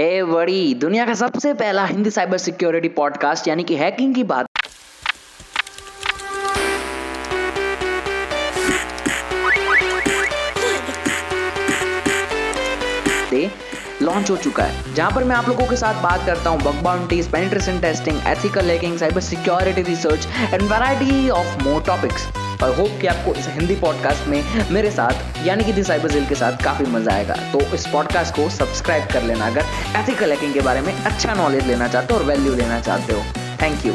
हे hey बड़ी दुनिया का सबसे पहला हिंदी साइबर सिक्योरिटी पॉडकास्ट, यानी कि हैकिंग की बात। लॉन्च हो चुका है। जहाँ पर मैं आप लोगों के साथ बात करता हूँ bug bounties penetration testing ethical hacking cyber security research and variety of more topics और होप कि आपको इस हिंदी पॉडकास्ट में मेरे साथ, यानी कि दी साइबर जेल के साथ काफ़ी मज़ा आएगा। तो इस पॉडकास्ट को सब्सक्राइब कर लेना। अगर एथिकल हैकिंग के बारे में अच्छा नॉलेज लेना चाहते हो और वैल्यू लेना चाहते हो थैंक यू